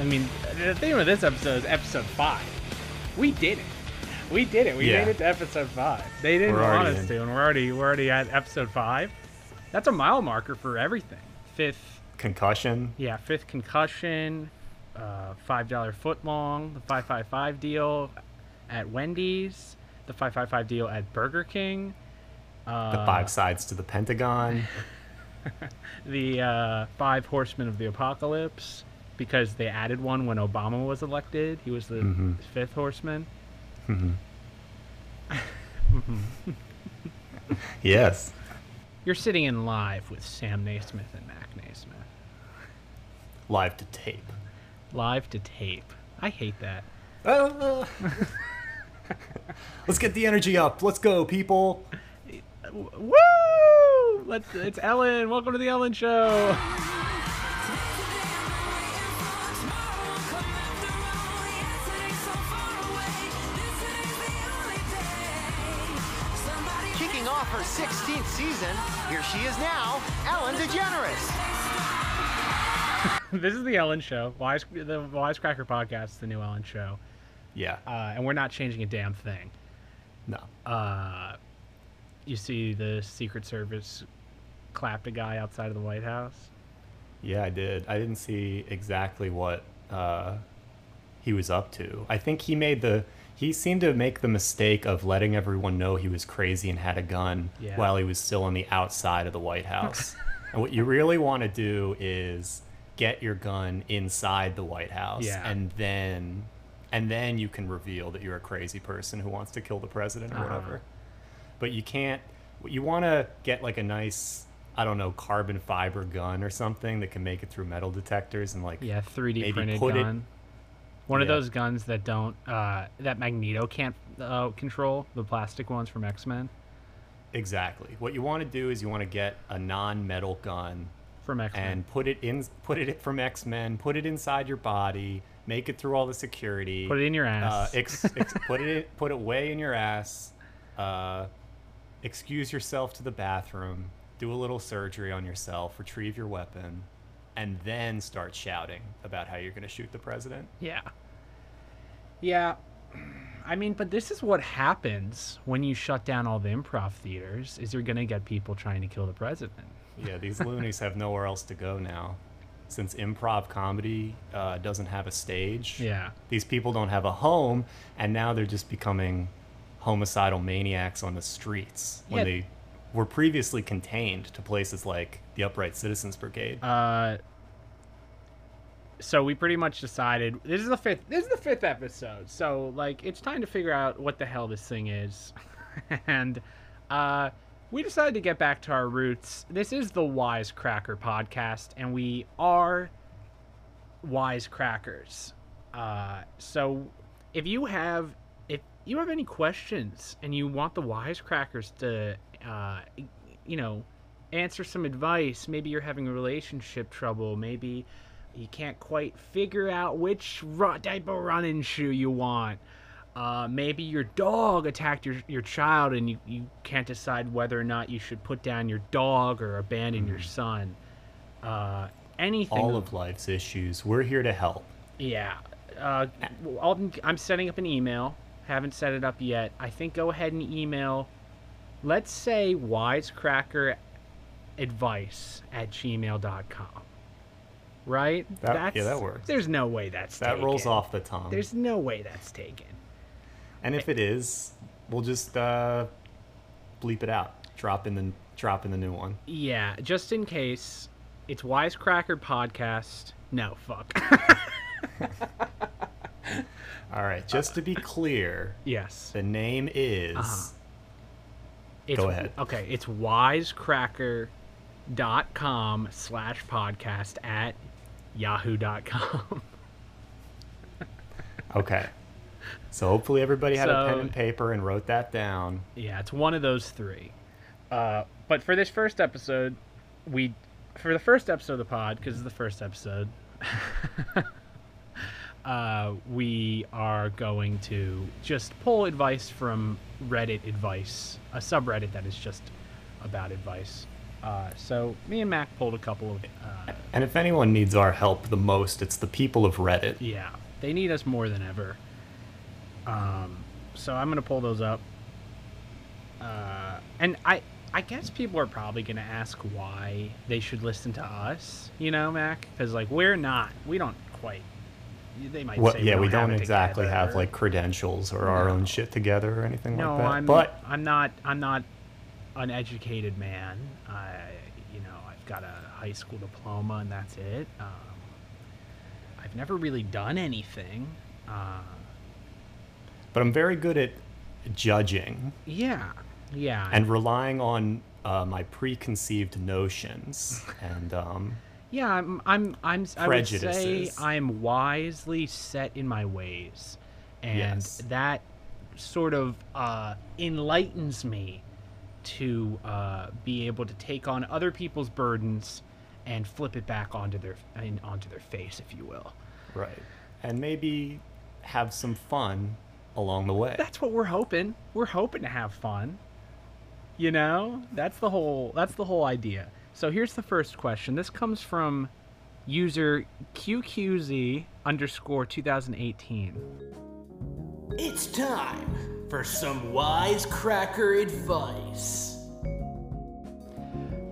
I mean, the theme of this episode is episode five. We did it. We did it. We Yeah. made it to episode five. They didn't We're want us in. to, and we're already we're already at episode five. That's a mile marker for everything. Fifth, Concussion. yeah, fifth concussion, uh, five dollar foot long, the five five five deal at Wendy's, the five five five deal at Burger King. Uh, The five sides to the Pentagon. the uh, five horsemen of the apocalypse because they added one when Obama was elected. He was the Mhm. fifth horseman. yes. You're sitting in live with Sam Naismith and Mac Naismith. Live to tape. Live to tape. I hate that. Ah. Let's get the energy up. Let's go, people. Woo! Let's. It's Ellen. Welcome to the Ellen Show. 16th season, here she is now, Ellen DeGeneres. this is the Ellen Show. Wise, the Wisecracker podcast is the new Ellen Show, Yeah. uh, and we're not changing a damn thing. No. uh, you see the Secret Service clapped a guy outside of the White House. Yeah, I did. I didn't see exactly what uh, he was up to. I think he made the. He seemed to make the mistake of letting everyone know he was crazy and had a gun Yeah. while he was still on the outside of the White House. and what you really want to do is get your gun inside the White House, Yeah. and then, and then you can reveal that you're a crazy person who wants to kill the president or Uh-huh. whatever. But you can't. You want to get like a nice. I don't know, carbon fiber gun or something that can make it through metal detectors and like Yeah, 3D Maybe printed put it- One of those guns that don't uh, that Magneto can't uh, control. The plastic ones from X Men. exactly. What you want to do is you want to get a non-metal gun From X Men. and put it in put it from X-Men, put it inside your body, make it through all the security. Put it in your uh, ass. ex, ex, put it put it way in your ass. Uh, excuse yourself to the bathroom, do a little surgery on yourself, retrieve your weapon, and then start shouting about how you're going to shoot the president. yeah. Yeah. I mean, but this is what happens when you shut down all the improv theaters. Is you're gonna get people trying to kill the president. Yeah, these loonies have nowhere else to go now. Since improv comedy uh, doesn't have a stage, Yeah. these people don't have a home, and now they're just becoming homicidal maniacs on the streets when Yeah. they were previously contained to places like the Upright Citizens Brigade. Uh, so we pretty much decided this is the fifth. This is the fifth episode. So like, it's time to figure out what the hell this thing is, and uh, we decided to get back to our roots. This is the Wisecracker podcast, and we are wisecrackers. Uh, so if you have if you have any questions and you want the wisecrackers to uh, you know answer some advice maybe you're having a relationship trouble maybe you can't quite figure out which ru- type of running shoe you want uh, maybe your dog attacked your, your child and you, you can't decide whether or not you should put down your dog or abandon your son uh, anything All of life's issues. We're here to help. yeah. Uh, I'm setting up an email. Haven't set it up yet. I think go ahead and email, let's say wisecracker advice at gmail.com. Right? That- yeah, that works. There's no way that's That taken. rolls off the tongue. There's no way that's taken. And if it is, we'll just uh, bleep it out. Drop in the drop in the new one. Yeah, just in case, it's Wisecracker Podcast. No, fuck. All right. Just to be clear, yes. the name is. Uh-huh. It's, Go ahead. Okay, it's wisecracker.com slash podcast at yahoo.com. Okay. So hopefully everybody had a pen and paper and wrote that down. yeah, it's one of those three. Uh, but for this first episode, we for the first episode of the pod because it's the first episode. uh, we are going to just pull advice from Reddit advice, a subreddit that is just about advice. Uh, so me and Mac pulled a couple of. Uh, And if anyone needs our help the most, it's the people of Reddit. yeah, they need us more than ever. Um, so I'm gonna pull those up. Uh, and I, I guess people are probably gonna ask why they should listen to us. You know, Mac, because like we're not, we don't quite. They might Well, say yeah, we don't it exactly have like credentials or our No. own shit together or anything No, like that. I'm. but I'm not. I'm not an educated man. I, you know, I've got a high school diploma and that's it. Um, I've never really done anything. Uh, but I'm very good at judging yeah, yeah. and relying on uh, my preconceived notions and um, yeah, I'm. I'm. I'm. I would say I'm wisely set in my ways, and Yes. that sort of uh, enlightens me to uh, be able to take on other people's burdens and flip it back onto their I onto their face, if you will. right, and maybe have some fun along the way. That's what we're hoping. We're hoping to have fun. You know, that's the whole that's the whole idea. So here's the first question. This comes from user QQZ underscore 2018. It's time for some wisecracker advice.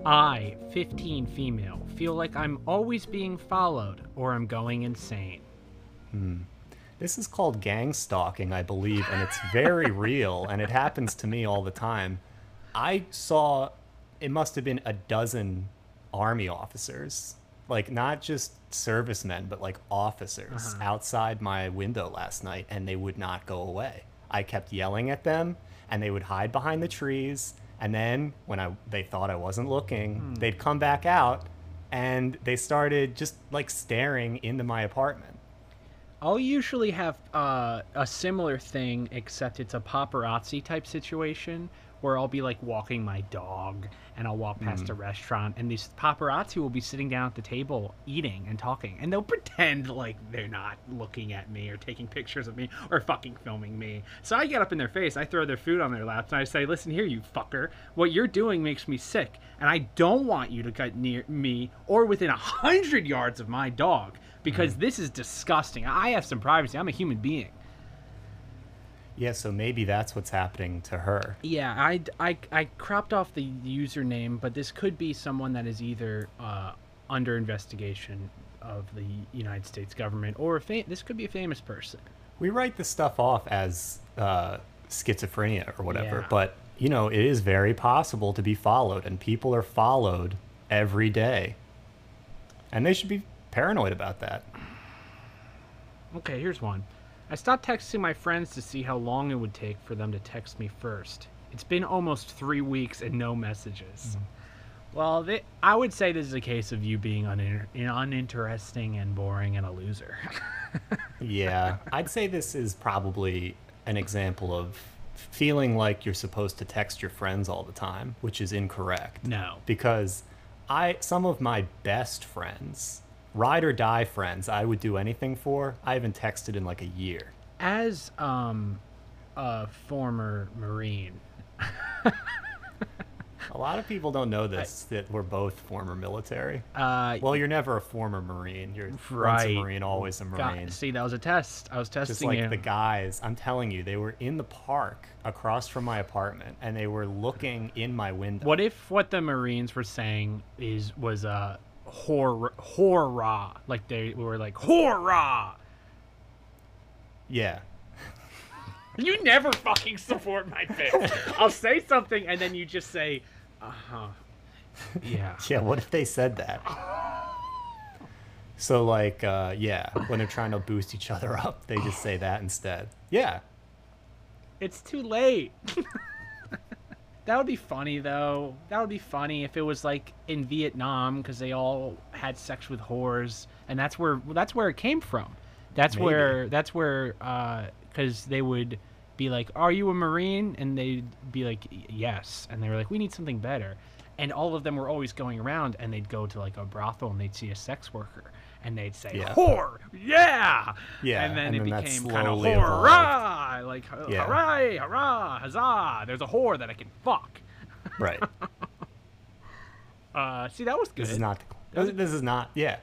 I, 15 female, feel like I'm always being followed or I'm going insane. Hmm. This is called gang stalking, I believe, and it's very real, and it happens to me all the time. I saw, it must have been a dozen army officers, like not just servicemen, but like officers outside my window last night, and they would not go away. I kept yelling at them, and they would hide behind the trees, and then when I they thought I wasn't looking, they'd come back out, and they started just like staring into my apartment. I'll usually have uh, a similar thing, except it's a paparazzi type situation where I'll be like walking my dog and I'll walk past mm-hmm. a restaurant and these paparazzi will be sitting down at the table eating and talking and they'll pretend like they're not looking at me or taking pictures of me or fucking filming me. So I get up in their face, I throw their food on their laps and I say, "Listen here, you fucker. What you're doing makes me sick and I don't want you to get near me or within a hundred yards of my dog." Because mm-hmm. this is disgusting. I have some privacy. I'm a human being. Yeah, so maybe that's what's happening to her. Yeah, I, I, I cropped off the username, but this could be someone that is either uh, under investigation of the United States government, or a fa- this could be a famous person. We write this stuff off as uh, schizophrenia or whatever, Yeah. but you know, it is very possible to be followed, and people are followed every day. And they should be paranoid about that. Okay, here's one. I stopped texting my friends to see how long it would take for them to text me first. It's been almost three weeks and no messages. Mm-hmm. Well, they, I would say this is a case of you being unin- uninteresting and boring and a loser. Yeah, I'd say this is probably an example of feeling like you're supposed to text your friends all the time, which is incorrect. no. because I some of my best friends, ride or die friends, I would do anything for. I haven't texted in like a year. as um a former marine A lot of people don't know this that we're both former military. uh Well, you're never a former marine. You're once a Right. marine, always a God, marine. see that was a test i was testing Just like you the guys, I'm telling you, they were in the park across from my apartment, and they were looking in my window. what if what the marines were saying is was uh horror horror like they were like horror Yeah, you never fucking support my pick i'll say something and then you just say uh-huh yeah yeah. What if they said that? So like, uh, yeah, when they're trying to boost each other up, they just say that instead. Yeah, It's too late. That would be funny though. That would be funny if it was like in Vietnam because they all had sex with whores, and that's where that's where it came from. That's Maybe. where that's where uh, because they would be like, "Are you a marine?" and they'd be like, "Yes," and they were like, "We need something better." And all of them were always going around, and they'd go to like a brothel, and they'd see a sex worker, and they'd say, Yeah. "Whore, yeah, Yeah, and then and it then became kind of hurrah, like Yeah. hooray, hurrah, huzzah! There's a whore that I can fuck. right. Uh, see, that was good. This is not. The, this, is not. Yeah.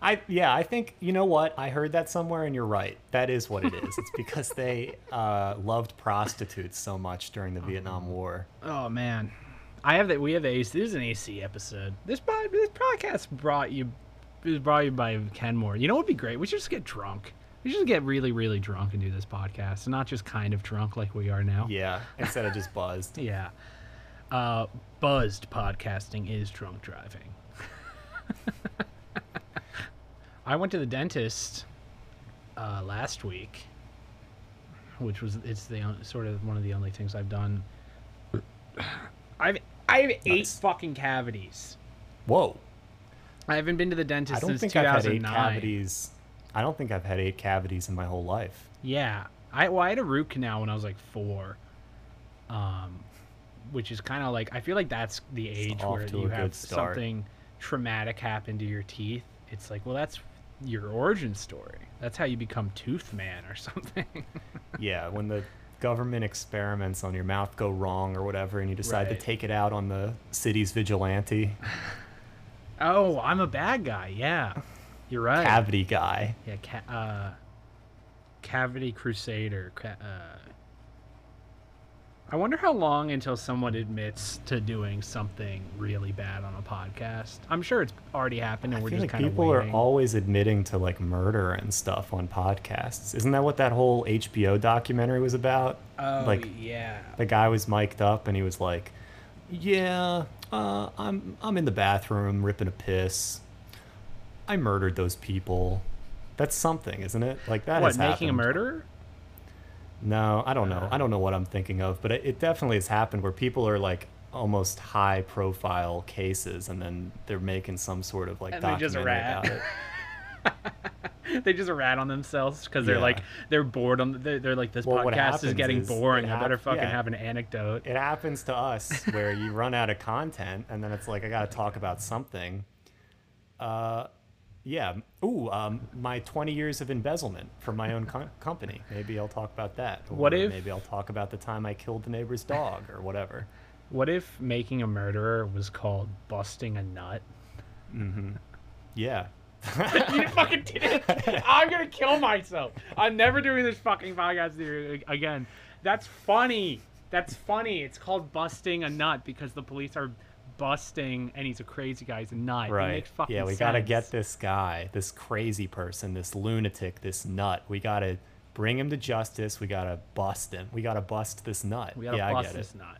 I yeah. I think you know what. I heard that somewhere, and you're right. That is what it is. it's because they uh, loved prostitutes so much during the Vietnam War. Oh man, I have that. We have the AC. This is an AC episode. This this podcast brought you is brought you by Kenmore. You know what would be great? We should just get drunk. We should just get really, really drunk and do this podcast, and not just kind of drunk like we are now. Yeah. Instead of just buzzed. Yeah. Uh, buzzed podcasting is drunk driving. I went to the dentist uh, last week, which was it's the on- sort of one of the only things I've done. I've I have eight fucking cavities. Whoa. I haven't been to the dentist I don't since think I've had eight cavities. I don't think I've had eight cavities in my whole life. Yeah, I well, I had a root canal when I was like four, um, which is kind of like I feel like that's the age where you have something traumatic happen to your teeth. It's like, well, that's your origin story. That's how you become Tooth Man or something. Yeah, when the government experiments on your mouth go wrong or whatever, and you decide Right. to take it out on the city's vigilante, oh, I'm a bad guy. Yeah, you're right. cavity guy. yeah, ca- uh, cavity crusader. Ca- uh, I wonder how long until someone admits to doing something really bad on a podcast. I'm sure it's already happened, and I we're just like kind of people are always admitting to like murder and stuff on podcasts. Isn't that what that whole HBO documentary was about? oh, like yeah. the guy was mic'd up and he was like, "Yeah, uh, I'm I'm in the bathroom ripping a piss. I murdered those people. That's something, isn't it? Like that What has making a happened. murderer? No, I don't know. I don't know what I'm thinking of, but it, it definitely has happened where people are like almost high profile cases and then they're making some sort of like And documentary about it. they just rat on themselves because they're Yeah. like they're bored on. They're, they're like this Well, podcast is getting is boring. it I better fucking yeah. have an anecdote. It happens to us where you run out of content and then it's like I got to talk about something. Uh yeah. Ooh, um, my 20 years of embezzlement from my own co- company. Maybe I'll talk about that. What if- Maybe I'll talk about the time I killed the neighbor's dog or whatever. What if making a murderer was called busting a nut? mm-hmm Yeah. you fucking did it. I'm gonna kill myself. I'm never doing this fucking podcast again. That's funny. That's funny. It's called busting a nut because the police are busting, and he's a crazy guy. He's a nut. Right. Yeah, we got to get this guy, this crazy person, this lunatic, this nut. We got to bring him to justice. We got to bust him. We got to bust this nut. We gotta yeah, bust I get this it. nut.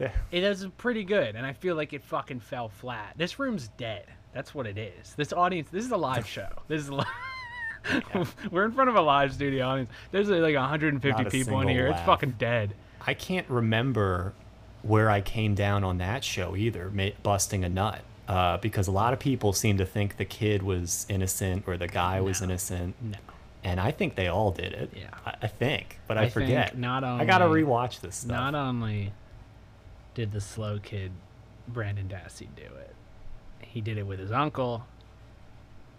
Yeah. It is pretty good, and I feel like it fucking fell flat. This room's dead. That's what it is. This audience. This is a live show. This is. Li- We're in front of a live studio audience. There's like 150 a people in here. It's fucking dead. I can't remember where I came down on that show either, busting a nut. Uh, because a lot of people seem to think the kid was innocent or the guy was No. innocent. No. And I think they all did it. Yeah. I, I think, but I, I think forget. not I gotta rewatch this stuff. Not only did the slow kid Brendan Dassey do it, he did it with his uncle,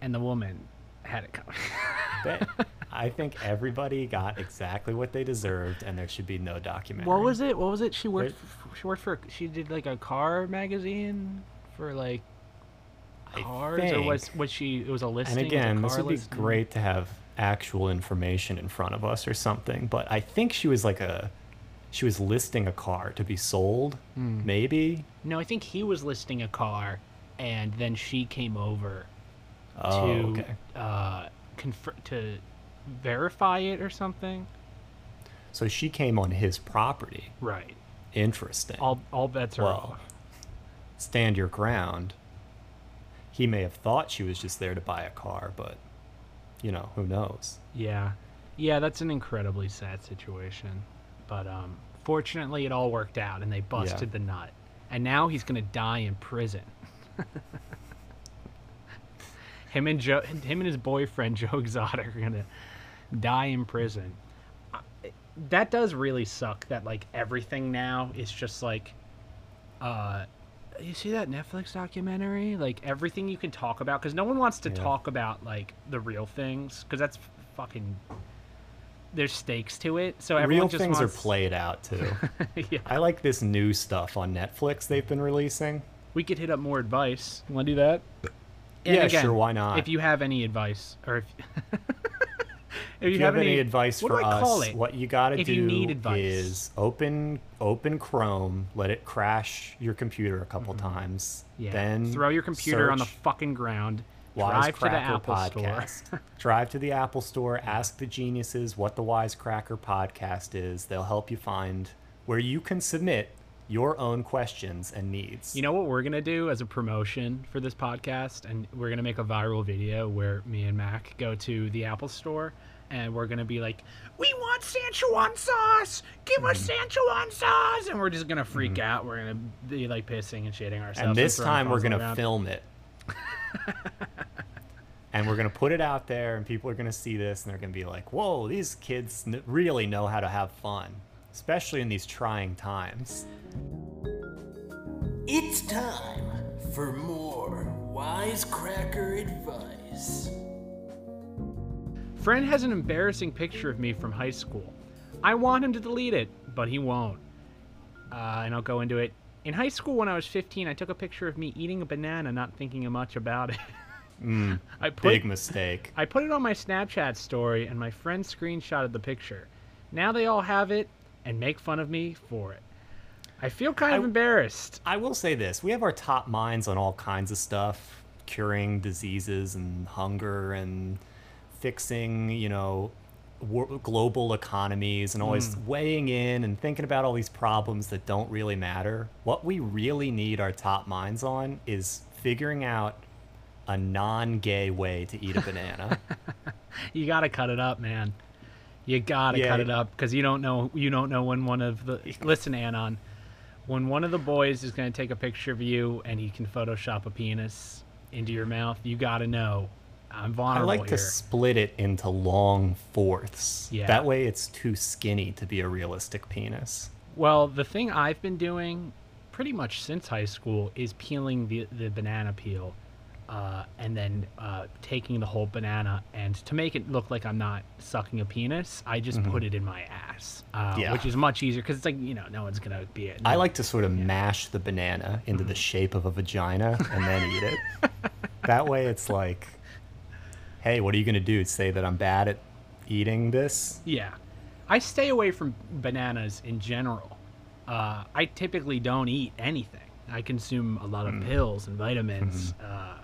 and the woman had it coming. They- I think everybody got exactly what they deserved, and there should be no documentary. what was it? What was it? She worked. There- f- she worked for. She did like a car magazine for like I cars, or was was she? It was a listing. And it was a again, this car would be listing? great to have actual information in front of us or something. But I think she was like a, she was listing a car to be sold, Hmm. maybe. No, I think he was listing a car, and then she came over Oh, to okay. uh, confer- to verify it or something. So she came on his property. Right. Interesting. All all bets are well, off. stand your ground. He may have thought she was just there to buy a car, but you know, who knows? Yeah. Yeah, that's an incredibly sad situation. But um fortunately it all worked out and they busted the nut. And now he's going to die in prison. him and Joe him and his boyfriend Joe Exotic are going to die in prison. That does really suck that like everything now is just like uh you see that Netflix documentary? Like everything you can talk about, because no one wants to Yeah. talk about like the real things, because that's fucking. There's stakes to it, so everyone Real just things wants... are played out too. yeah. I like this new stuff on Netflix they've been releasing. We could hit up more advice. You want to do that? And Yeah, sure, why not? If you have any advice, or if, if If you have any advice what for us, what you got to do you advice. is open open Chrome, let it crash your computer a couple times, Mm-hmm. yeah, then throw your computer on the fucking ground. Wisecracker Drive to the Apple podcast. store. Drive to the Apple Store, ask the geniuses what the Wisecracker podcast is. They'll help you find where you can submit your own questions and needs. You know what we're gonna do as a promotion for this podcast, and we're gonna make a viral video where me and Mac go to the Apple Store, and we're gonna be like, "We want Szechuan sauce! Give us Mm-hmm. Szechuan sauce!" And we're just gonna freak out. We're gonna be like pissing and shitting ourselves. and this time we're going to film it. and we're going to put it out there, and people are going to see this, and they're going to be like, whoa, these kids really know how to have fun, especially in these trying times. It's time for more wisecracker advice. Friend has an embarrassing picture of me from high school. I want him to delete it, but he won't. Uh, and I'll go into it. In high school, when I was 15, I took a picture of me eating a banana, not thinking much about it. I put Big mistake. I put it on my Snapchat story, and my friend screenshotted the picture. Now they all have it and make fun of me for it. I feel kind of I- embarrassed. I will say this: we have our top minds on all kinds of stuff, curing diseases and hunger and fixing, you know, wor- global economies and always hmm. weighing in and thinking about all these problems that don't really matter. What we really need our top minds on is figuring out a non-gay way to eat a banana. You gotta cut it up, man. You gotta Yeah. cut it up because you don't know you don't know when one of the listen, Anon. When one of the boys is gonna take a picture of you and he can Photoshop a penis into your mouth, you gotta know. I'm vulnerable. I like to split it into long fourths. Yeah. That way it's too skinny to be a realistic penis. Well, the thing I've been doing pretty much since high school is peeling the, the banana peel uh, and then uh, taking the whole banana. And to make it look like I'm not sucking a penis, I just put it in my ass, uh, Mm-hmm. Yeah. which is much easier because it's like, you know, no one's going to be it. I like to sort of mash the banana into Mm-hmm. the shape of a vagina and then eat it. that way it's like, hey, what are you going to do? Say that I'm bad at eating this? Yeah. I stay away from bananas in general. Uh, I typically don't eat anything. I consume a lot of Mm. pills and vitamins, Mm-hmm.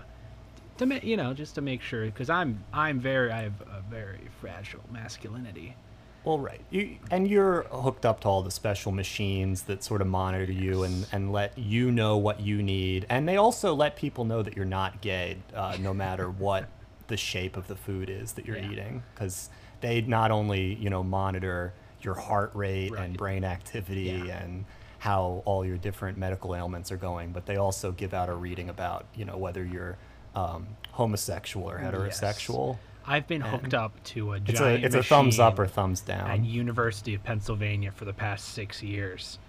To ma- you know, just to make sure, because I'm I'm very I have a very fragile masculinity. Well, right. You, and you're hooked up to all the special machines that sort of monitor you and, and let you know what you need. And they also let people know that you're not gay, uh, no matter what the shape of the food is that you're Yeah. eating. Because they not only, you know, monitor your heart rate and brain activity Yeah. and how all your different medical ailments are going, but they also give out a reading about, you know, whether you're um, homosexual or heterosexual. I've been hooked up to a It's a it's a thumbs up or thumbs down. at University of Pennsylvania for the past six years,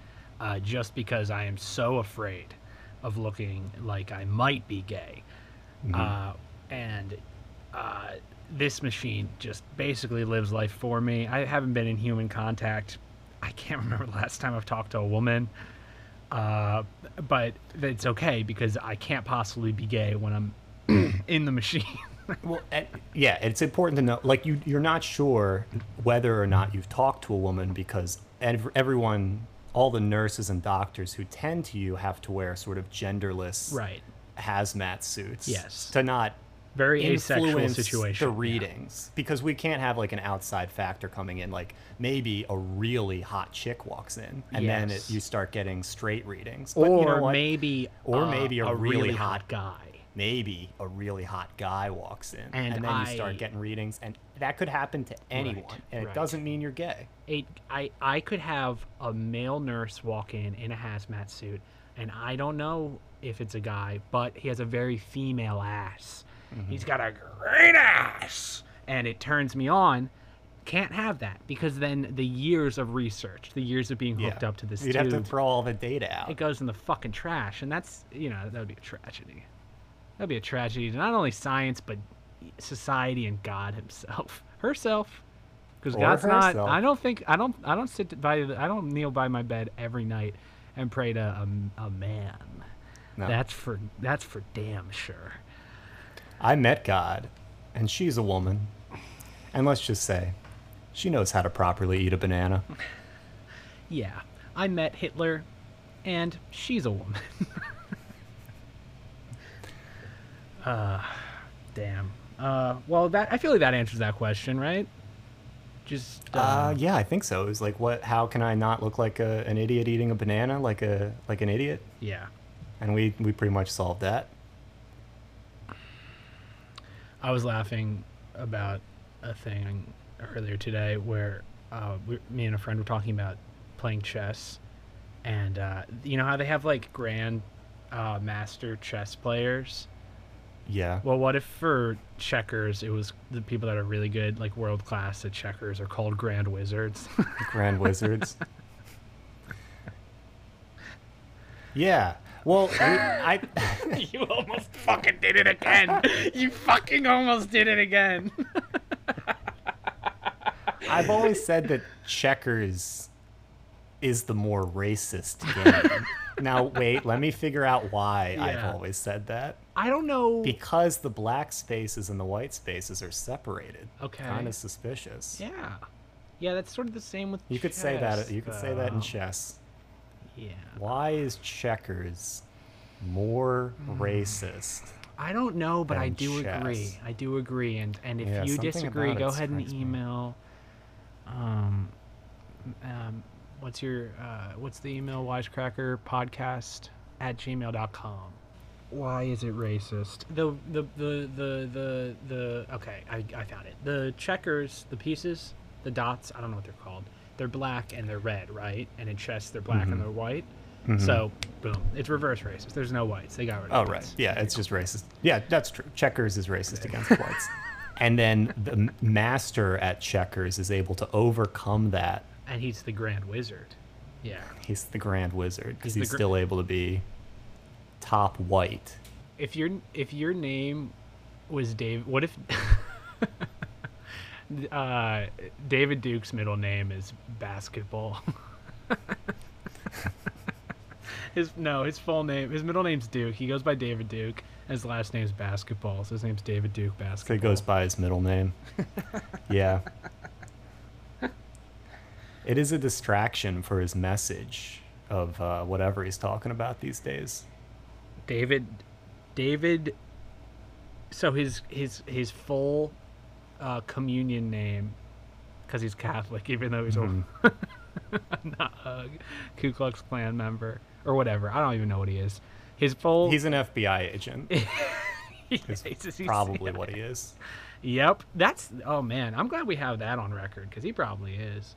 uh, just because I am so afraid of looking like I might be gay. Mm-hmm. Uh, and uh, this machine just basically lives life for me. I haven't been in human contact. I can't remember the last time I've talked to a woman. Uh, but it's okay because I can't possibly be gay when I'm in the machine. Well, and- yeah, it's important to know. Like, you, you're not sure whether or not you've talked to a woman because ev- everyone, all the nurses and doctors who tend to you have to wear sort of genderless right. hazmat suits. Yes. To not Very asexual situation. the yeah. readings because we can't have like an outside factor coming in. Like maybe a really hot chick walks in and then it, you start getting straight readings. But or you know maybe Or uh, maybe a really really hot hot guy. Maybe a really hot guy walks in And and, then you start getting readings and that could happen to anyone and right. it doesn't mean you're gay I I could have a male nurse walk in in a hazmat suit, and I don't know if it's a guy, but he has a very female ass. Mm-hmm. He's got a great ass, and it turns me on. Can't have that because then the years of research, the years of being hooked Yeah. up to this you'd tube, have to throw all the data out it goes in the fucking trash, and that's you know that would be a tragedy. That'd be a tragedy to not only science but society and God Himself, herself. Because God's not. I don't think. I don't. I don't sit by. The, I don't kneel by my bed every night and pray to a, a man. No. That's for that's for damn sure. I met God, and she's a woman. And let's just say, she knows how to properly eat a banana. Yeah, I met Hitler, and she's a woman. uh, damn. Uh, well, that I feel like that answers that question, right? Just uh, Uh, yeah, I think so. It was like, what? How can I not look like a, an idiot eating a banana, like a like an idiot? yeah. And we we pretty much solved that. I was laughing about a thing earlier today where uh, we, me and a friend were talking about playing chess, and uh, you know how they have like grand uh, master chess players. Yeah. Well, what if for checkers it was the people that are really good, like world class at checkers, are called grand wizards? Grand Wizards. yeah. Well, we, I you almost fucking did it again. You fucking almost did it again. I've always said that checkers is the more racist game. now wait, let me figure out why Yeah. I've always said that. I don't know. Because the black spaces and the white spaces are separated. Okay. Kind of suspicious. yeah, yeah, that's sort of the same with. You could say that. chess, You could say that in chess. Yeah. Why is checkers more Hmm. racist? I don't know, but I do agree. I do agree, and and if Yeah, you disagree, go ahead and me. email. Um, um, what's your uh, what's the email? Wisecracker podcast at gmail.com. Why is it racist? The the the the the the okay, I I found it. The checkers, the pieces, the dots. I don't know what they're called. They're black and they're red, right? And in chess, they're black Mm-hmm. and they're white. So boom, it's reverse racist. There's no whites. They got rid of Oh the right, whites. yeah, it's just racist. Yeah, that's true. Checkers is racist against whites, and then the master at checkers is able to overcome that. and he's the grand wizard. Yeah. He's the grand wizard because He's he's gr- still able to be top white. If your if your name was Dave, what if uh, David Duke's middle name is basketball? his no, his full name, his middle name's Duke. He goes by David Duke. His last name's Basketball. So his name's David Duke So Basketball. he goes by his middle name. yeah. It is a distraction for his message of uh, whatever he's talking about these days. David David so his his his full uh, communion name because he's Catholic even though he's a not a Ku Klux Klan member or whatever I don't even know what he is his full He's an FBI agent. he's, Is he's- probably what he is. Yep, that's oh man, I'm glad we have that on record because he probably is.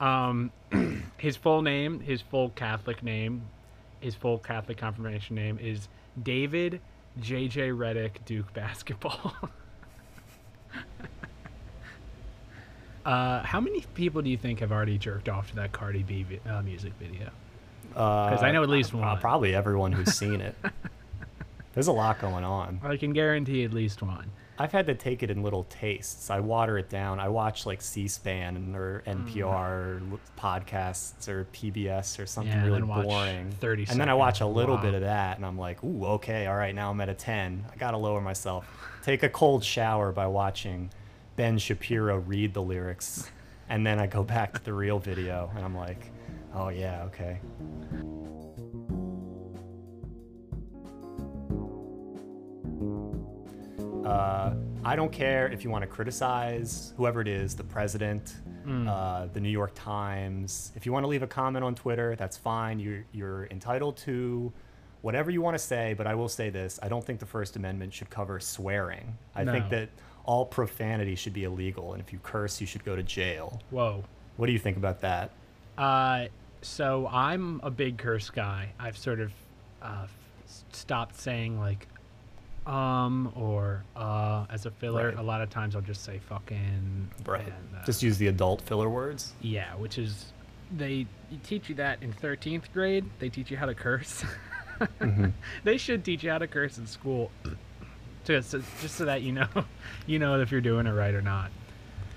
Um, his full name, his full Catholic name, his full Catholic confirmation name is David J.J. Redick Duke Basketball. uh, how many people do you think have already jerked off to that Cardi B vi- uh, music video? Because I know at least Uh, one. probably everyone who's seen it. There's a lot going on. I can guarantee at least one. I've had to take it in little tastes. I water it down. I watch like C-SPAN or NPR l- podcasts or PBS or something. Yeah, really boring. 30 and then I watch a little Wow. bit of that, and I'm like, ooh, okay, all right, now I'm at a 10. I gotta lower myself. Take a cold shower by watching Ben Shapiro read the lyrics, and then I go back to the real video, and I'm like, oh yeah, okay. Uh, I don't care if you want to criticize whoever it is, the president, uh, the New York Times. If you want to leave a comment on Twitter, that's fine. You're, you're entitled to whatever you want to say, but I will say this I don't think the First Amendment should cover swearing. I think that all profanity should be illegal, and if you curse, you should go to jail. Whoa. What do you think about that? Uh, so I'm a big curse guy. I've sort of uh, stopped saying like um or uh as a filler. Right. A lot of times I'll just say fucking. and, uh, Just use the adult filler words. yeah, which is they teach you that in 13th grade. They teach you how to curse. Mm-hmm. they should teach you how to curse in school, just so, just so that you know, you know if you're doing it right or not.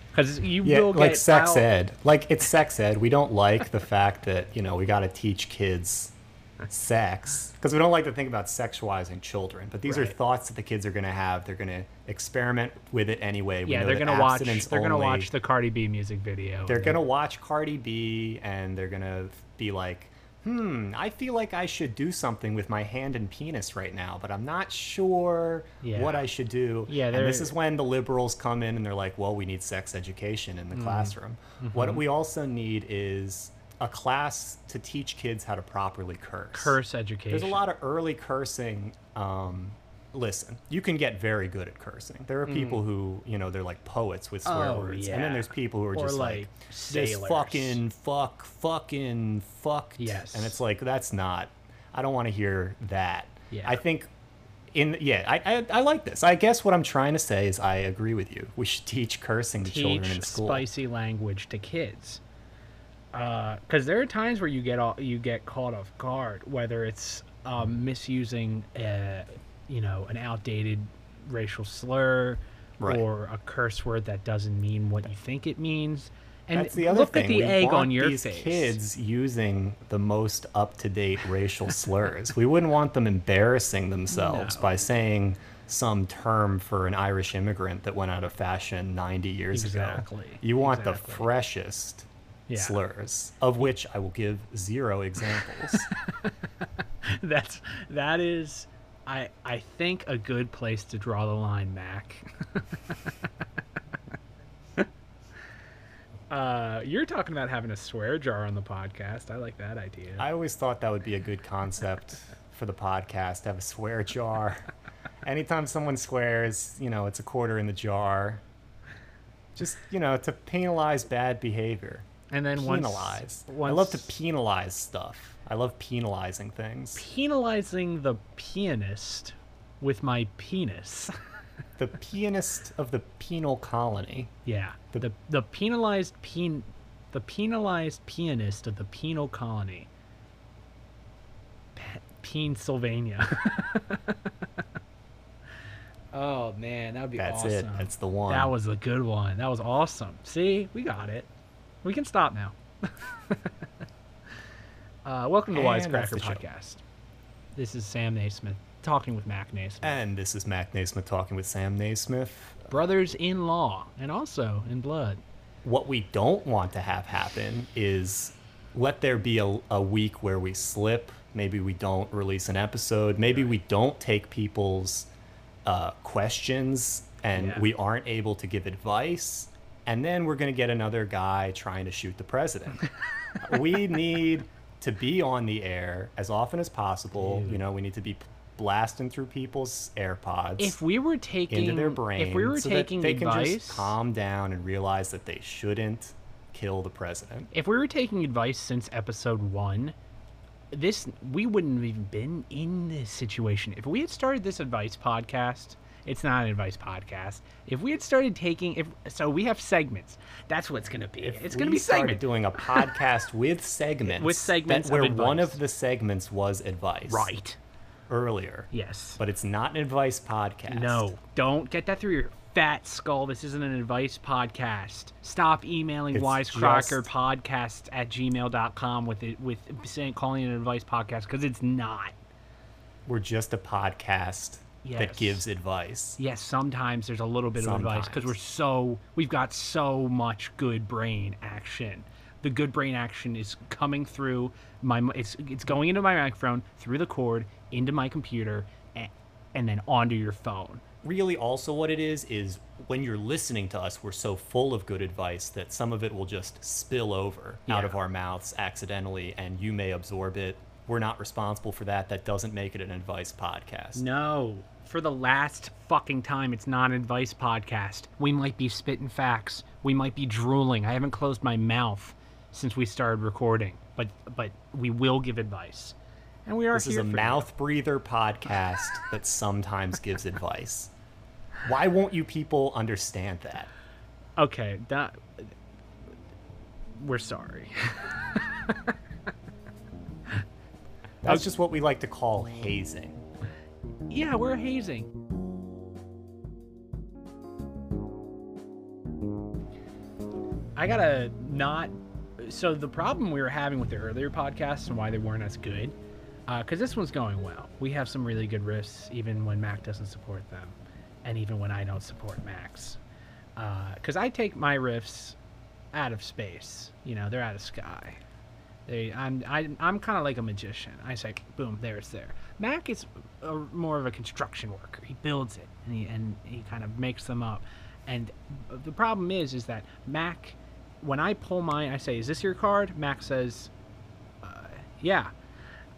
Because you Yeah, will like get sex ed. Like it's sex ed. We don't like the fact that you know we got to teach kids sex because we don't like to think about sexualizing children but these are thoughts that the kids are going to have they're going to experiment with it anyway We yeah, they're gonna watch. They're gonna watch the Cardi B music video. they're gonna watch Cardi B and they're gonna be like, hmm, I feel like I should do something with my hand and penis right now, but I'm not sure Yeah. what I should do. Yeah, and this is when the liberals come in and they're like, well, we need sex education in the Mm. classroom. Mm-hmm. What we also need is a class to teach kids how to properly curse. curse education. There's a lot of early cursing. Um, listen, you can get very good at cursing. There are people who, you know, they're like poets with swear Mm. Oh, words, and then there's people who are Or, just like, like, this fucking fuck, fucking fuck. Yes. and it's like that's not. I don't want to hear that. Yeah. I think. In yeah, I, I I like this. I guess what I'm trying to say is I agree with you. We should teach cursing to children in school. spicy language to kids. Because there are times where you get all, you get caught off guard, whether it's um, misusing, uh, you know, an outdated racial slur Right. or a curse word that doesn't mean what you think it means. And That's the other look thing. at the we egg on your these face. kids using the most up-to-date racial slurs. We wouldn't want them embarrassing themselves No. by saying some term for an Irish immigrant that went out of fashion 90 years Exactly, ago. You want the freshest Yeah. slurs, of which I will give zero examples. That's that is, I I think a good place to draw the line, Mac. uh, you're talking about having a swear jar on the podcast. I like that idea. I always thought that would be a good concept for the podcast, have a swear jar. Anytime someone swears, you know, it's a quarter in the jar. Just, you know, to penalize bad behavior. And then once, Penalize. I love to penalize stuff. I love penalizing things. penalizing the pianist with my penis. The pianist of the penal colony. yeah, The- the the penalized pen, the penalized pianist of the penal colony. Pe- Pennsylvania. oh man, that would be That's awesome. it. That's the one. That was a good one. That was awesome. See, we got it. We can stop now. uh, welcome to And Wisecracker that's the show. Podcast. This is Sam Naismith talking with Mac Naismith, And this is Mac Naismith talking with Sam Naismith. brothers in law, and also in blood. what we don't want to have happen is let there be a, a week where we slip. Maybe we don't release an episode. Maybe we don't take people's uh, questions and Yeah. we aren't able to give advice. And then we're going to get another guy trying to shoot the president. we need to be on the air as often as possible. You know, we need to be blasting through people's AirPods If we were taking into their brain if we were so taking they advice, can just calm down and realize that they shouldn't kill the president. if we were taking advice since episode one, this we wouldn't have even been in this situation. If we had started this advice podcast, it's not an advice podcast. If we had started taking, if so, we have segments. That's what's gonna be. If it's gonna be started segment. doing a podcast with segments, With segments of where one of the segments was advice, right. earlier, Yes. but it's not an advice podcast. No, don't get that through your fat skull. This isn't an advice podcast. Stop emailing It's wisecracker just- at gmail.com with it with saying calling it an advice podcast because it's not. we're just a podcast Yes. that gives advice. Yes, sometimes there's a little bit of advice because we're so we've got so much good brain action. The good brain action is coming through my it's it's going into my microphone through the cord into my computer and, and then onto your phone. Really, also what it is is when you're listening to us, we're so full of good advice that some of it will just spill over out of our mouths accidentally, and you may absorb it. We're not responsible for that. That doesn't make it an advice podcast. No. For the last fucking time, it's not an advice podcast. We might be spitting facts. We might be drooling. I haven't closed my mouth since we started recording, but but we will give advice. And we are This is a for you. mouth breather podcast that sometimes gives advice. Why won't you people understand that? Okay, that we're sorry. That's just what we like to call hazing. yeah, we're hazing. I gotta not. So the problem we were having with the earlier podcasts and why they weren't as good, uh, because this one's going well. We have some really good riffs, even when Mac doesn't support them, and even when I don't support Macs. Uh, because I take my riffs out of space. You know, they're out of sky. They, I'm, I, I'm kind of like a magician. I say, boom, there it's there. Mac is a, more of a construction worker. He builds it and he and he kind of makes them up. And the problem is, is that Mac, when I pull mine, I say, "Is this your card?" Mac says, uh, "Yeah."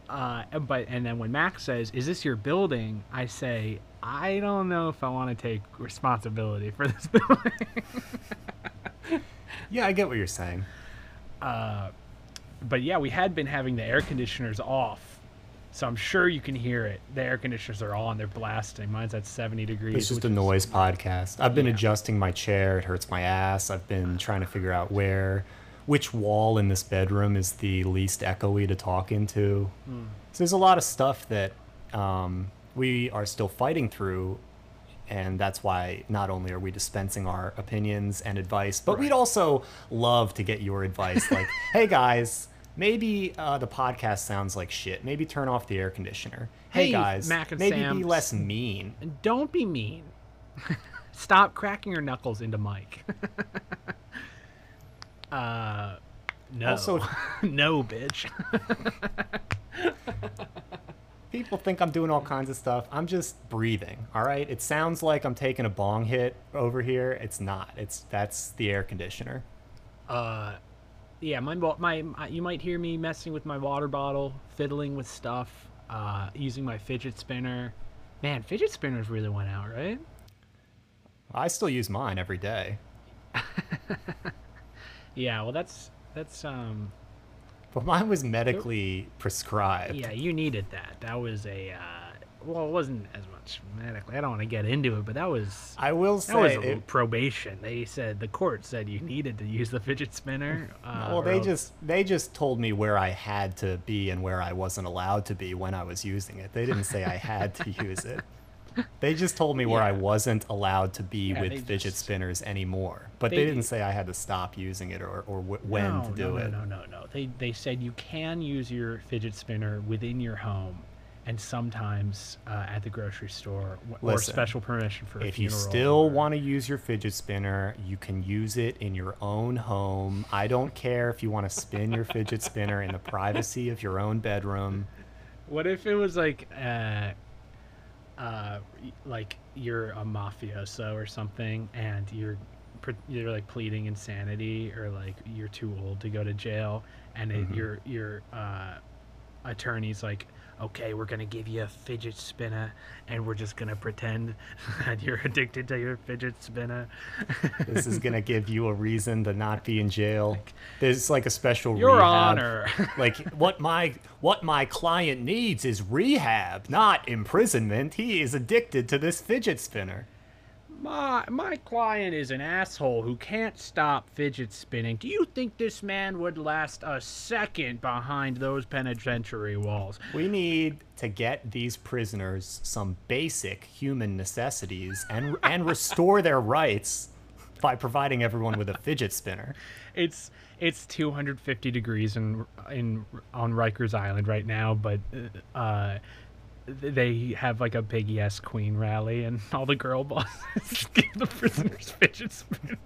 Uh, but and then when Mac says, "Is this your building?" I say, "I don't know if I want to take responsibility for this building." Yeah, I get what you're saying. But yeah, we had been having the air conditioners off, so I'm sure you can hear it. The air conditioners are on; they're blasting. Mine's at 70 degrees. It's just a is- noise podcast. I've been Yeah. adjusting my chair. It hurts my ass. I've been trying to figure out where, which wall in this bedroom is the least echoey to talk into. Hmm. So there's a lot of stuff that um, we are still fighting through. And that's why not only are we dispensing our opinions and advice, but we'd also love to get your advice. Like, hey guys, maybe uh, the podcast sounds like shit. Maybe turn off the air conditioner. Hey, Hey, guys, Mac and maybe be less mean. And don't be mean. Stop cracking your knuckles into mic. uh, no. Also- no, bitch. People think I'm doing all kinds of stuff. I'm just breathing. All right. It sounds like I'm taking a bong hit over here. It's not. It's that's the air conditioner. uh, yeah, my, my my you might hear me messing with my water bottle, fiddling with stuff, uh, using my fidget spinner. Man, fidget spinners really went out, right? I still use mine every day. Yeah, well, that's that's um, But mine was medically prescribed. yeah, you needed that. That was a uh, well, it wasn't as much medically. I don't want to get into it, but that was I will say That was a it, probation. They said the court said you needed to use the fidget spinner. Uh, well, they just they just told me where I had to be and where I wasn't allowed to be when I was using it. They didn't say I had to use it. They just told me where I wasn't allowed to be Yeah, with fidget just- spinners anymore. But they, they- didn't say I had to stop using it or, or wh- when no, to do no, it. No, no, no, no. They they said you can use your fidget spinner within your home, and sometimes uh, at the grocery store, w- or Listen, special permission for a If you still want to use your fidget spinner, you can use it in your own home. I don't care if you want to spin your fidget spinner in the privacy of your own bedroom. What if it was like, uh, uh, like you're a mafioso or something, and you're you're like pleading insanity, or like you're too old to go to jail, and it, your your uh, attorney's like, okay, we're gonna give you a fidget spinner, and we're just gonna pretend that you're addicted to your fidget spinner. This is going to give you a reason to not be in jail. There's like a special Your rehab. Honor. like what my what my client needs is rehab, not imprisonment. He is addicted to this fidget spinner. My my client is an asshole who can't stop fidget spinning. Do you think this man would last a second behind those penitentiary walls? We need to get these prisoners some basic human necessities and and restore their rights by providing everyone with a fidget spinner. It's it's 250 degrees in in on Rikers Island right now, but uh they have like a big yes queen rally and all the girl bosses give the prisoners fidget spinners.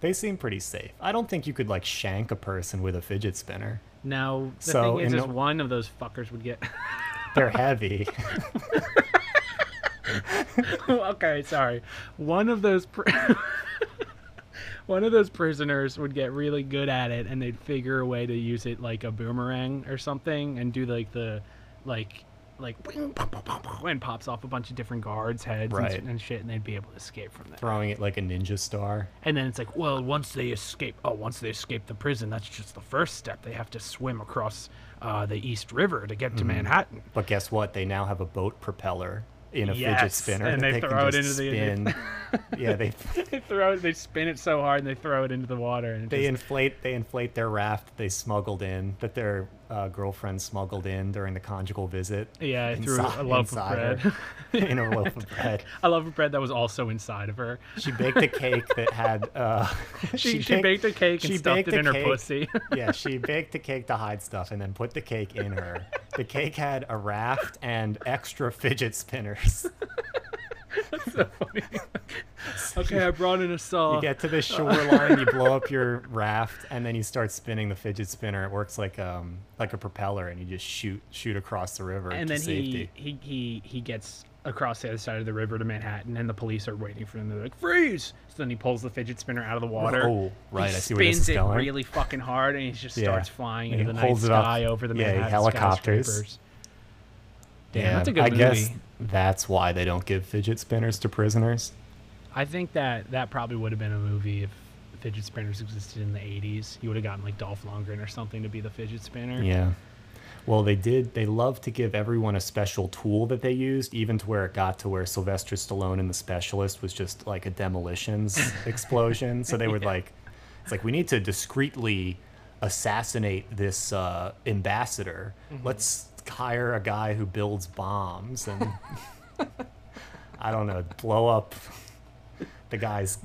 They seem pretty safe. I don't think you could like shank a person with a fidget spinner. Now the So, thing is, is no- one of those fuckers would get They're heavy. okay, sorry. One of those pr- one of those prisoners would get really good at it, and they'd figure a way to use it like a boomerang or something, and do like the like like and pops off a bunch of different guards' heads and, Right. and shit, and they'd be able to escape from that. Throwing it like a ninja star. And then it's like, well, once they escape, oh, once they escape the prison, that's just the first step. They have to swim across uh, the East River to get to Manhattan. But guess what? They now have a boat propeller in a fidget spinner and they throw it into the- spin. yeah, they they throw it, they spin it so hard and they throw it into the water and they just, inflate they inflate their raft that they smuggled in that their uh, girlfriend smuggled in during the conjugal visit. yeah, I threw a loaf of bread. her, in a loaf of bread. a loaf of bread that was also inside of her. She baked a cake that had. Uh, She, she, baked a cake and she stuffed it a in her cake- pussy. yeah, she baked the cake to hide stuff and then put the cake in her. The cake had a raft and extra fidget spinners. so funny. okay, I brought in a saw. You get to the shoreline, you blow up your raft, and then you start spinning the fidget spinner. It works like um like a propeller, and you just shoot shoot across the river and to then safety. he, he he he gets across the other side of the river to Manhattan, and the police are waiting for him. They're like, "Freeze!" So then he pulls the fidget spinner out of the water. Oh, right, He I see where this is going. spins it really fucking hard, and he just Yeah. starts flying And into he the night holds it up. sky over the Yeah, Manhattan helicopters. Damn, yeah, that's a good I movie. guess that's why they don't give fidget spinners to prisoners. I think that that probably would have been a movie if fidget spinners existed in the 80s. You would have gotten like Dolph Lundgren or something to be the fidget spinner. Yeah. Well, they did. They love to give everyone a special tool that they used, even to where it got to where Sylvester Stallone and the Specialist was just like a demolitions explosion. So they would like, it's like we need to discreetly assassinate this uh, ambassador. Let's hire a guy who builds bombs and I don't know, blow up the guy's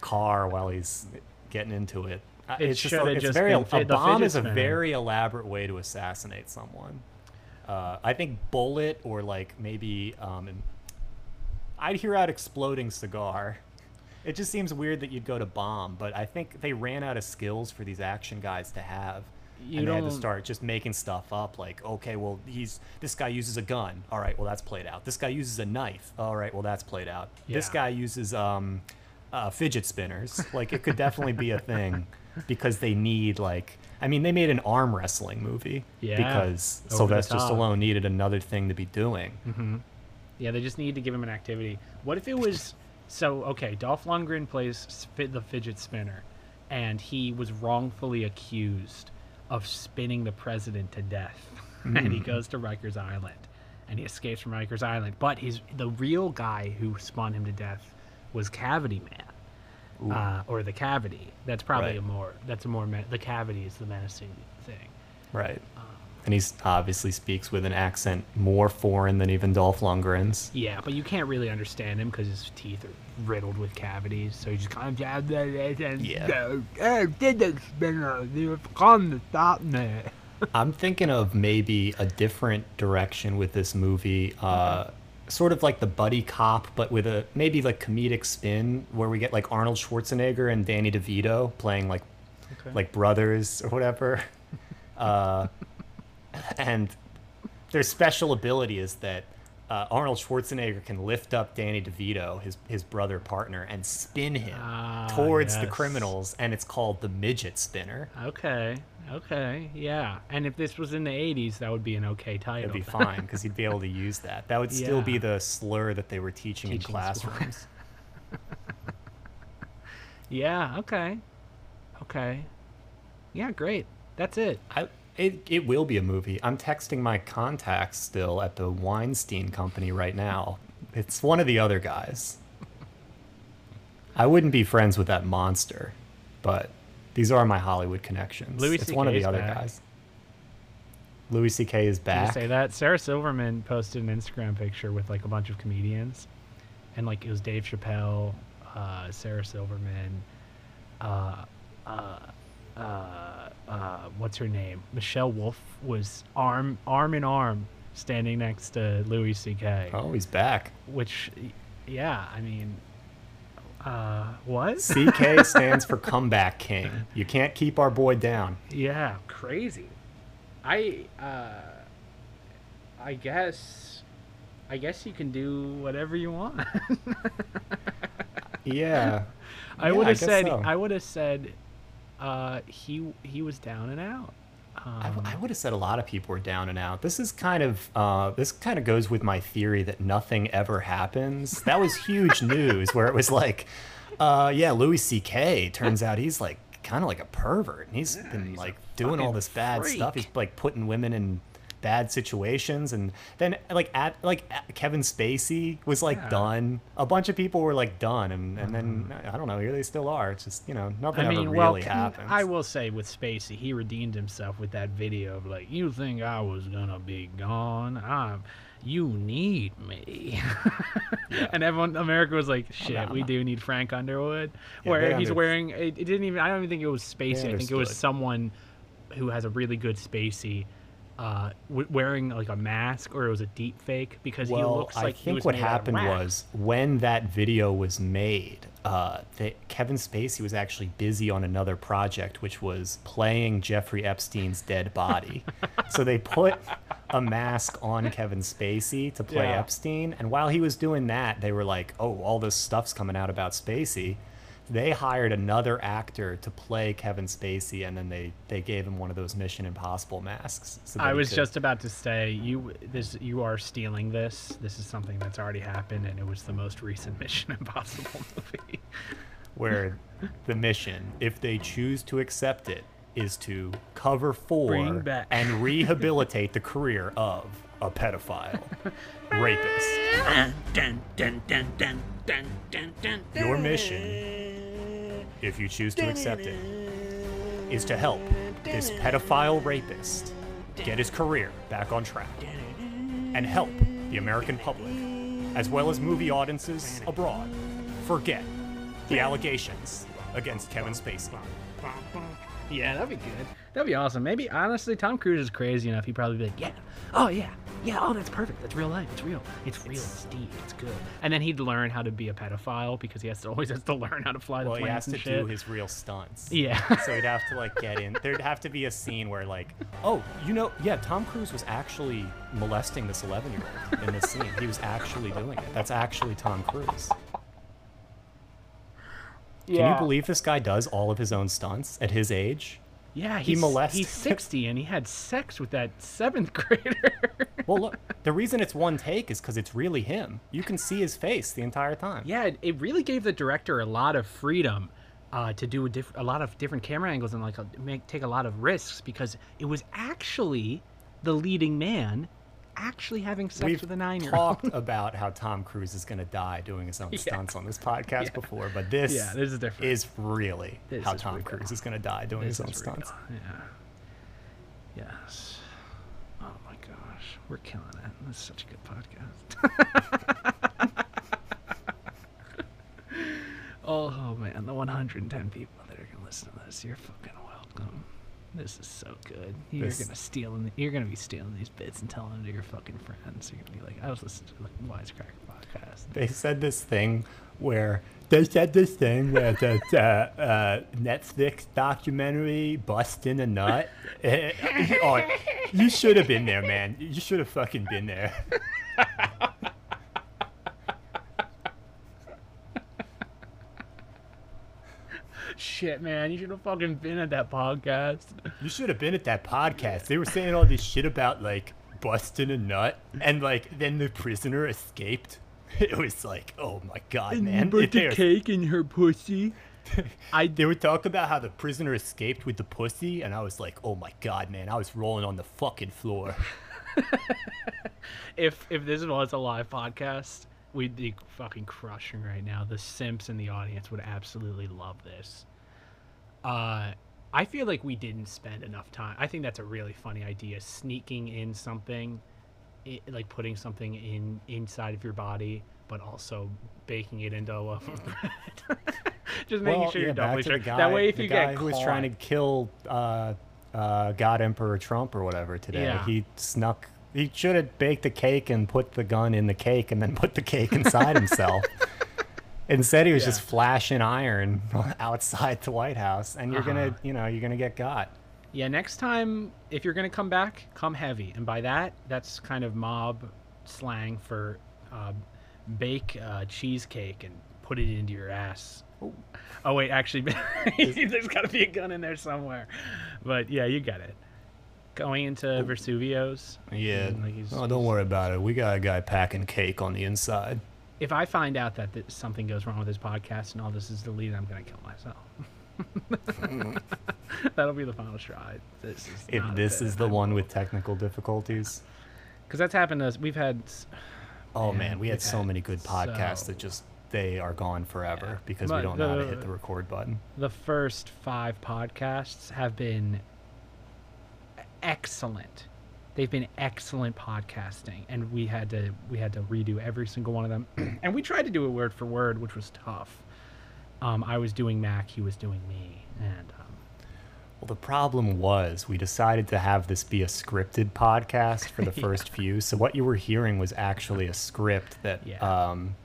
car while he's getting into it. Uh, It it's just, a- it's just very a bomb is a very elaborate way to assassinate someone. Uh, I think bullet or like maybe um, I'd hear out exploding cigar. It just seems weird that you'd go to bomb, but I think they ran out of skills for these action guys to have. You and they had to start just making stuff up like, okay, well, he's this guy uses a gun. All right, well, that's played out. This guy uses a knife. All right, well, that's played out. This guy uses um, uh, fidget spinners. Like, it could definitely be a thing because they need like. I mean, they made an arm wrestling movie Yeah, because Sylvester. Stallone needed another thing to be doing. Yeah, they just need to give him an activity. What if it was so? Okay, Dolph Lundgren plays the fidget spinner, and he was wrongfully accused of spinning the president to death, and he goes to Rikers Island, and he escapes from Rikers Island. But he's the real guy who spun him to death was Cavity Man, uh, or the Cavity. That's probably Right. a more. That's a more. The Cavity is the menacing thing. Right. Um, And he's obviously speaks with an accent more foreign than even Dolph Lundgren's. Yeah, but you can't really understand him because his teeth are riddled with cavities. So he just kind of jabs at it and Yeah. goes, "Hey, fidget spinner, you've come to stop me." I'm thinking of maybe a different direction with this movie. Uh, sort of like the buddy cop, but with a maybe like comedic spin where we get like Arnold Schwarzenegger and Danny DeVito playing like like brothers or whatever. Uh, and their special ability is that uh, Arnold Schwarzenegger can lift up Danny DeVito, his his brother partner, and spin him Ah, towards the criminals, and it's called the midget spinner. Okay, okay, yeah. And if this was in the '80s, that would be an okay title. It'd be fine because he'd be able to use that. That would still be the slur that they were teaching, in Teaching in classrooms. yeah. Okay. Okay. Yeah. Great. That's it. I, it, it will be a movie. I'm texting my contacts still at the Weinstein Company right now. It's one of the other guys. I wouldn't be friends with that monster, but these are my Hollywood connections. Louis it's one of the other back. guys. Louis C.K. is back. Did you say that? Sarah Silverman posted an Instagram picture with like a bunch of comedians, and like it was Dave Chappelle, uh, Sarah Silverman, uh, uh, uh, what's her name? Michelle Wolf was arm arm in arm standing next to Louis C.K. Oh, he's back. Which, yeah, I mean, uh, what? C.K. stands for comeback king. You can't keep our boy down. Yeah, crazy. I uh I guess I guess you can do whatever you want. Yeah. I Yeah, would have said so. I would have said uh he he was down and out. I, Um, I would have said a lot of people were down and out. This is kind of uh, this kind of goes with my theory that nothing ever happens. That was huge news where it was like, uh, yeah, Louis C.K. Turns out he's like kind of like a pervert, and he's been like doing all this bad stuff. He's like putting women in bad situations, and then like at like Kevin Spacey was like Yeah. done. A bunch of people were like done, and and then mm-hmm. I don't know. Here they still are. It's just you know nothing I mean, ever well, really happens. I will say with Spacey, he redeemed himself with that video of like, "You think I was gonna be gone? I'm, you need me." and everyone, America was like, "Shit, we do need Frank Underwood." Yeah, Where he's under- wearing, it, it didn't even. I don't even think it was Spacey. I think it was someone who has a really good Spacey. Uh, w- wearing like a mask, or it was a deep fake because he well, looks I like he think was what made out of happened was when that video was made, uh, that Kevin Spacey was actually busy on another project, which was playing Jeffrey Epstein's dead body. so they put a mask on Kevin Spacey to play Yeah. Epstein, and while he was doing that, they were like, "Oh, all this stuff's coming out about Spacey." They hired another actor to play Kevin Spacey, and then they, they gave him one of those Mission Impossible masks. So I was could- just about to say you this you are stealing this. This is something that's already happened, and it was the most recent Mission Impossible movie. where the mission, if they choose to accept it, is to cover for and rehabilitate the career of a pedophile, rapist. Your mission, if you choose to accept it, is to help this pedophile rapist get his career back on track and help the American public, as well as movie audiences abroad, forget the allegations against Kevin Spacey. Yeah, that'd be good. That'd be awesome. Maybe honestly, Tom Cruise is crazy enough. He'd probably be like, "Yeah, oh yeah, yeah, oh that's perfect. That's real life. It's real. It's real. It's deep. It's good." And then he'd learn how to be a pedophile because he has to always has to learn how to fly the Well, he has to shit. do his real stunts. Yeah. So he'd have to like get in. There'd have to be a scene where like, oh, you know, yeah, Tom Cruise was actually molesting this 11 year old in this scene. He was actually doing it. That's actually Tom Cruise. Can you believe this guy does all of his own stunts at his age? Yeah, he he's, molested- He's 60 and he had sex with that seventh grader. Well, look, the reason it's one take is because it's really him. You can see his face the entire time. yeah, it, it really gave the director a lot of freedom uh, to do a, diff- a lot of different camera angles and like a, make take a lot of risks because it was actually the leading man actually having sex We've with a nine-year-old. talked about how Tom Cruise is going to die doing his own Yeah. stunts on this podcast before, but this, Yeah, this is different. is really This how is Tom real. Cruise is going to die doing This his own real. stunts. Yeah. Yes. Oh my gosh, we're killing it. This is such a good podcast. oh, man, the 110 people that are gonna listen to this, you're fucking welcome. This is so good. You're This- gonna steal. In you're gonna be stealing these bits and telling them to your fucking friends. You're gonna be like, I was listening to the Wisecracker podcast. They said this thing where they said this thing where the uh, uh, Netflix documentary "Busting a Nut." oh, you should have been there, man. You should have fucking been there. Shit, man, you should have fucking been at that podcast. You should have been at that podcast. They were saying all this shit about like busting a nut, and like then the prisoner escaped. It was like, oh my god, man! Put the cake in her pussy. I they were talking about how the prisoner escaped with the pussy, and I was like, oh my god, man! I was rolling on the fucking floor. if if this was a live podcast, we'd be fucking crushing right now. The Simps in the audience would absolutely love this. Uh, I feel like we didn't spend enough time. I think that's a really funny idea. Sneaking in something, i like putting something in inside of your body, but also baking it into a loaf of bread. Just making well, sure yeah, you're doubly sure. guy, that way, if the you guy get who was trying to kill uh, uh, God Emperor Trump or whatever today, Yeah. he snuck. He should have baked the cake and put the gun in the cake and then put the cake inside himself. Instead, he was just flashing iron outside the White House, and you're gonna, Uh-huh. you know, you're gonna get got. Yeah, next time if you're gonna come back, come heavy, and by that, that's kind of mob slang for uh, bake uh, cheesecake and put it into your ass. Oh wait, actually, there's got to be a gun in there somewhere. But yeah, you get it. Going into Vesuvio's. Yeah. and, like, he's- oh, don't worry about it. We got a guy packing cake on the inside. If I find out that th- something goes wrong with this podcast and all this is deleted, I'm gonna kill myself. That'll be the final try. This is If this is the one with technical difficulties. because that's happened to us. We've had Oh Man, man, we had so had many good podcasts so- that just they are gone forever Yeah. because we don't know how to hit the record button. the first five podcasts have been excellent. They've been excellent podcasting, and we had to we had to redo every single one of them, and we tried to do it word for word, which was tough. Um, I was doing Mac, he was doing me, and um, Well, the problem was we decided to have this be a scripted podcast for the first few. So what you were hearing was actually a script that Yeah. um,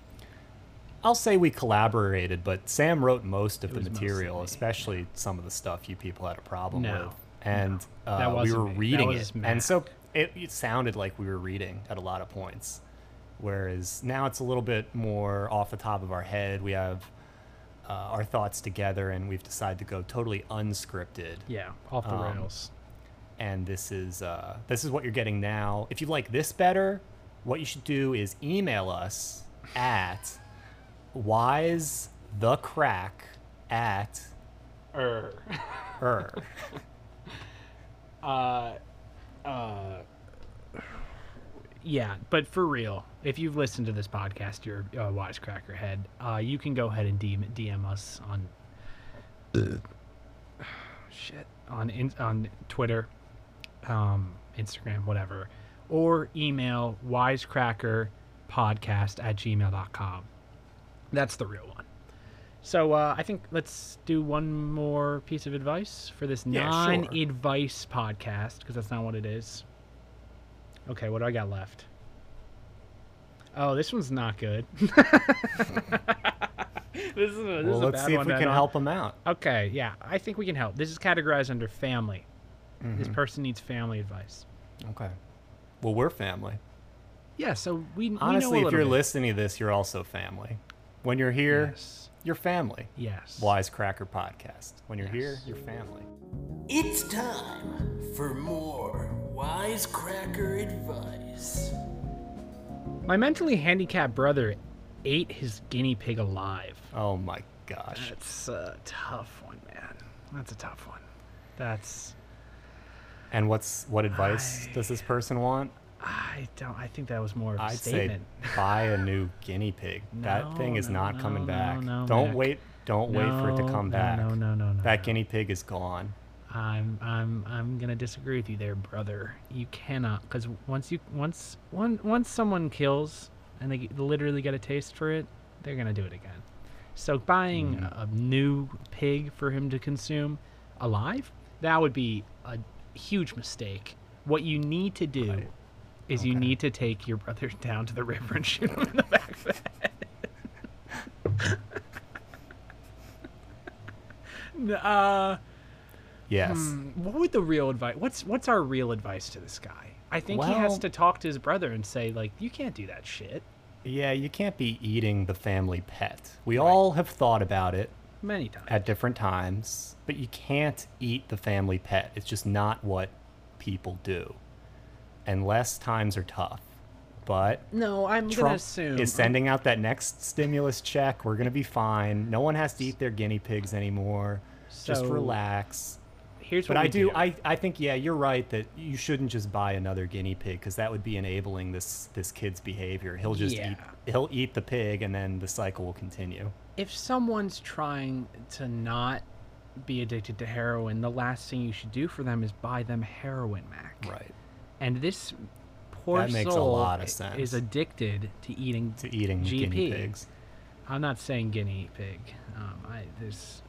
I'll say we collaborated, but Sam wrote most of It the material, especially some of the stuff you people had a problem No, with. And uh, we were me. Reading it. Matt. And so it, it sounded like we were reading at a lot of points. Whereas now it's a little bit more off the top of our head. We have uh, our thoughts together and we've decided to go totally unscripted yeah, off the Um, rails. and this is uh, this is what you're getting now. If you like this better, what you should do is email us at wise the crack at Er. er. Uh, uh, yeah, but for real, if you've listened to this podcast, you're a wisecracker head. Uh, you can go ahead and DM, DM us on shit on in, on Twitter, um, Instagram, whatever, or email wisecrackerpodcast at gmail.com. That's the real one. So uh, I think let's do one more piece of advice for this Yeah, non-advice podcast because that's not what it is. Okay, what do I got left? Oh, this one's not good. this is a, this Well, is a let's see if we can help them out. Okay, yeah, I think we can help. This is categorized under family. This Mm-hmm. person needs family advice. Okay. Well, we're family. Yeah, so we we Honestly, if you're bit. listening to this, you're also family. When you're here, yes, you're family. yes. Wisecracker podcast. When you're here, Yes. you're family. It's time for more wisecracker advice. My mentally handicapped brother ate his guinea pig alive. Oh my gosh. That's a tough one, man. That's a tough one. That's And what's what advice I- does this person want? I don't. I think that was more of a I'd statement. say buy a new guinea pig. that thing is no, not coming back. no, don't Mac. wait. Don't wait for it to come no, back. No, no, no, no. That no. guinea pig is gone. I'm I'm I'm gonna disagree with you there, brother. You cannot, because once you once one once someone kills and they literally get a taste for it, they're gonna do it again. So buying Mm-hmm. a, a new pig for him to consume alive, that would be a huge mistake. What you need to do Right. Is you need to take your brother down to the river and shoot him in the back of the head. Uh, Yes. Hmm, what would the real advice? What's what's our real advice to this guy? I think he has to talk to his brother and say like, you can't do that shit. Yeah, you can't be eating the family pet. We all have thought about it Many times. at different times, but you can't eat the family pet. It's just not what people do. Unless times are tough. But no, I'm gonna Trump assume is sending out that next stimulus check. We're gonna be fine. No one has to eat their guinea pigs anymore. Just relax. Here's But what I we do. I, I think yeah, you're right that you shouldn't just buy another guinea pig because that would be enabling this this kid's behavior. He'll just eat. He'll eat the pig, and then the cycle will continue. if someone's trying to not be addicted to heroin, the last thing you should do for them is buy them heroin, Mac. Right. And this poor That makes a soul lot of sense. is addicted to eating To eating GP. guinea pigs. I'm not saying guinea pig. Um, I there's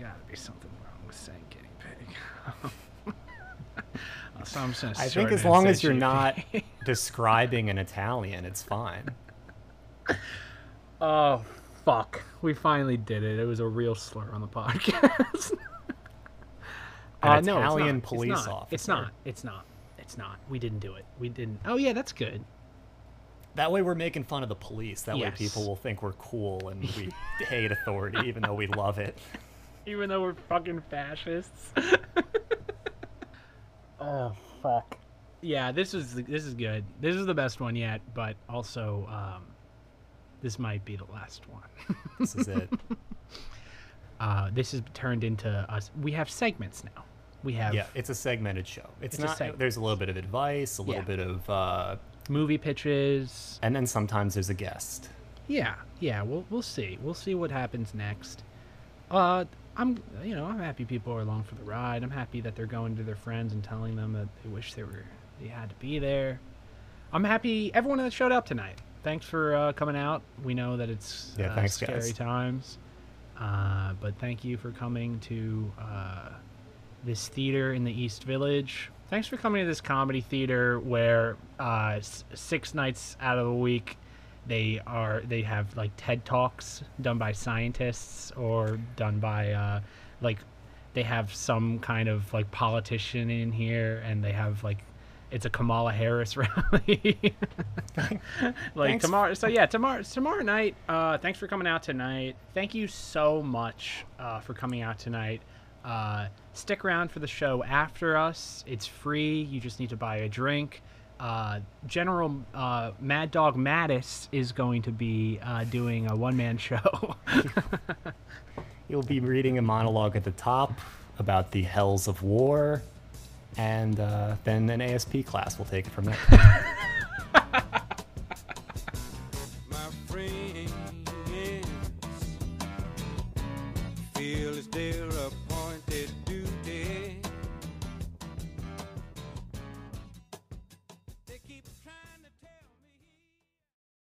got to be something wrong with saying guinea pig. so I'm just I think as long as you're GP. not describing an Italian, it's fine. oh fuck! We finally did it. It was a real slur on the podcast. An Uh, no, Italian not. police it's officer. It's not. It's not. It's not. We didn't do it. We didn't. Oh yeah, that's good. That way, we're making fun of the police. That way, people will think we're cool and we hate authority, even though we love it. Even though we're fucking fascists. oh fuck. Yeah, this is this is good. This is the best one yet, but also um, this might be the last one. This is it. Uh, this has turned into us. We have segments now. We have Yeah, it's a segmented show. It's, It's not. segment. There's a little bit of advice, a little Yeah. bit of, uh, movie pitches. and then sometimes there's a guest. Yeah, yeah. We'll we'll see. We'll see what happens next. Uh, I'm you know I'm happy people are along for the ride. I'm happy that they're going to their friends and telling them that they wish they were they had to be there. I'm happy everyone that showed up tonight. Thanks for uh, coming out. We know that it's Yeah, uh, thanks, scary guys. times, uh, but thank you for coming to uh, this theater in the East Village. Thanks for coming to this comedy theater where uh, s- six nights out of the week they are they have like TED talks done by scientists or done by uh, like they have some kind of like politician in here and they have like it's a Kamala Harris rally. like Thanks. tomorrow so yeah tomorrow tomorrow night uh thanks for coming out tonight thank you so much uh for coming out tonight uh stick around for the show after us. It's free. You just need to buy a drink. Uh general uh mad dog mattis is going to be uh doing a one-man show. You'll be reading a monologue at the top about the hells of war, and uh, then an ASP class will take it from there.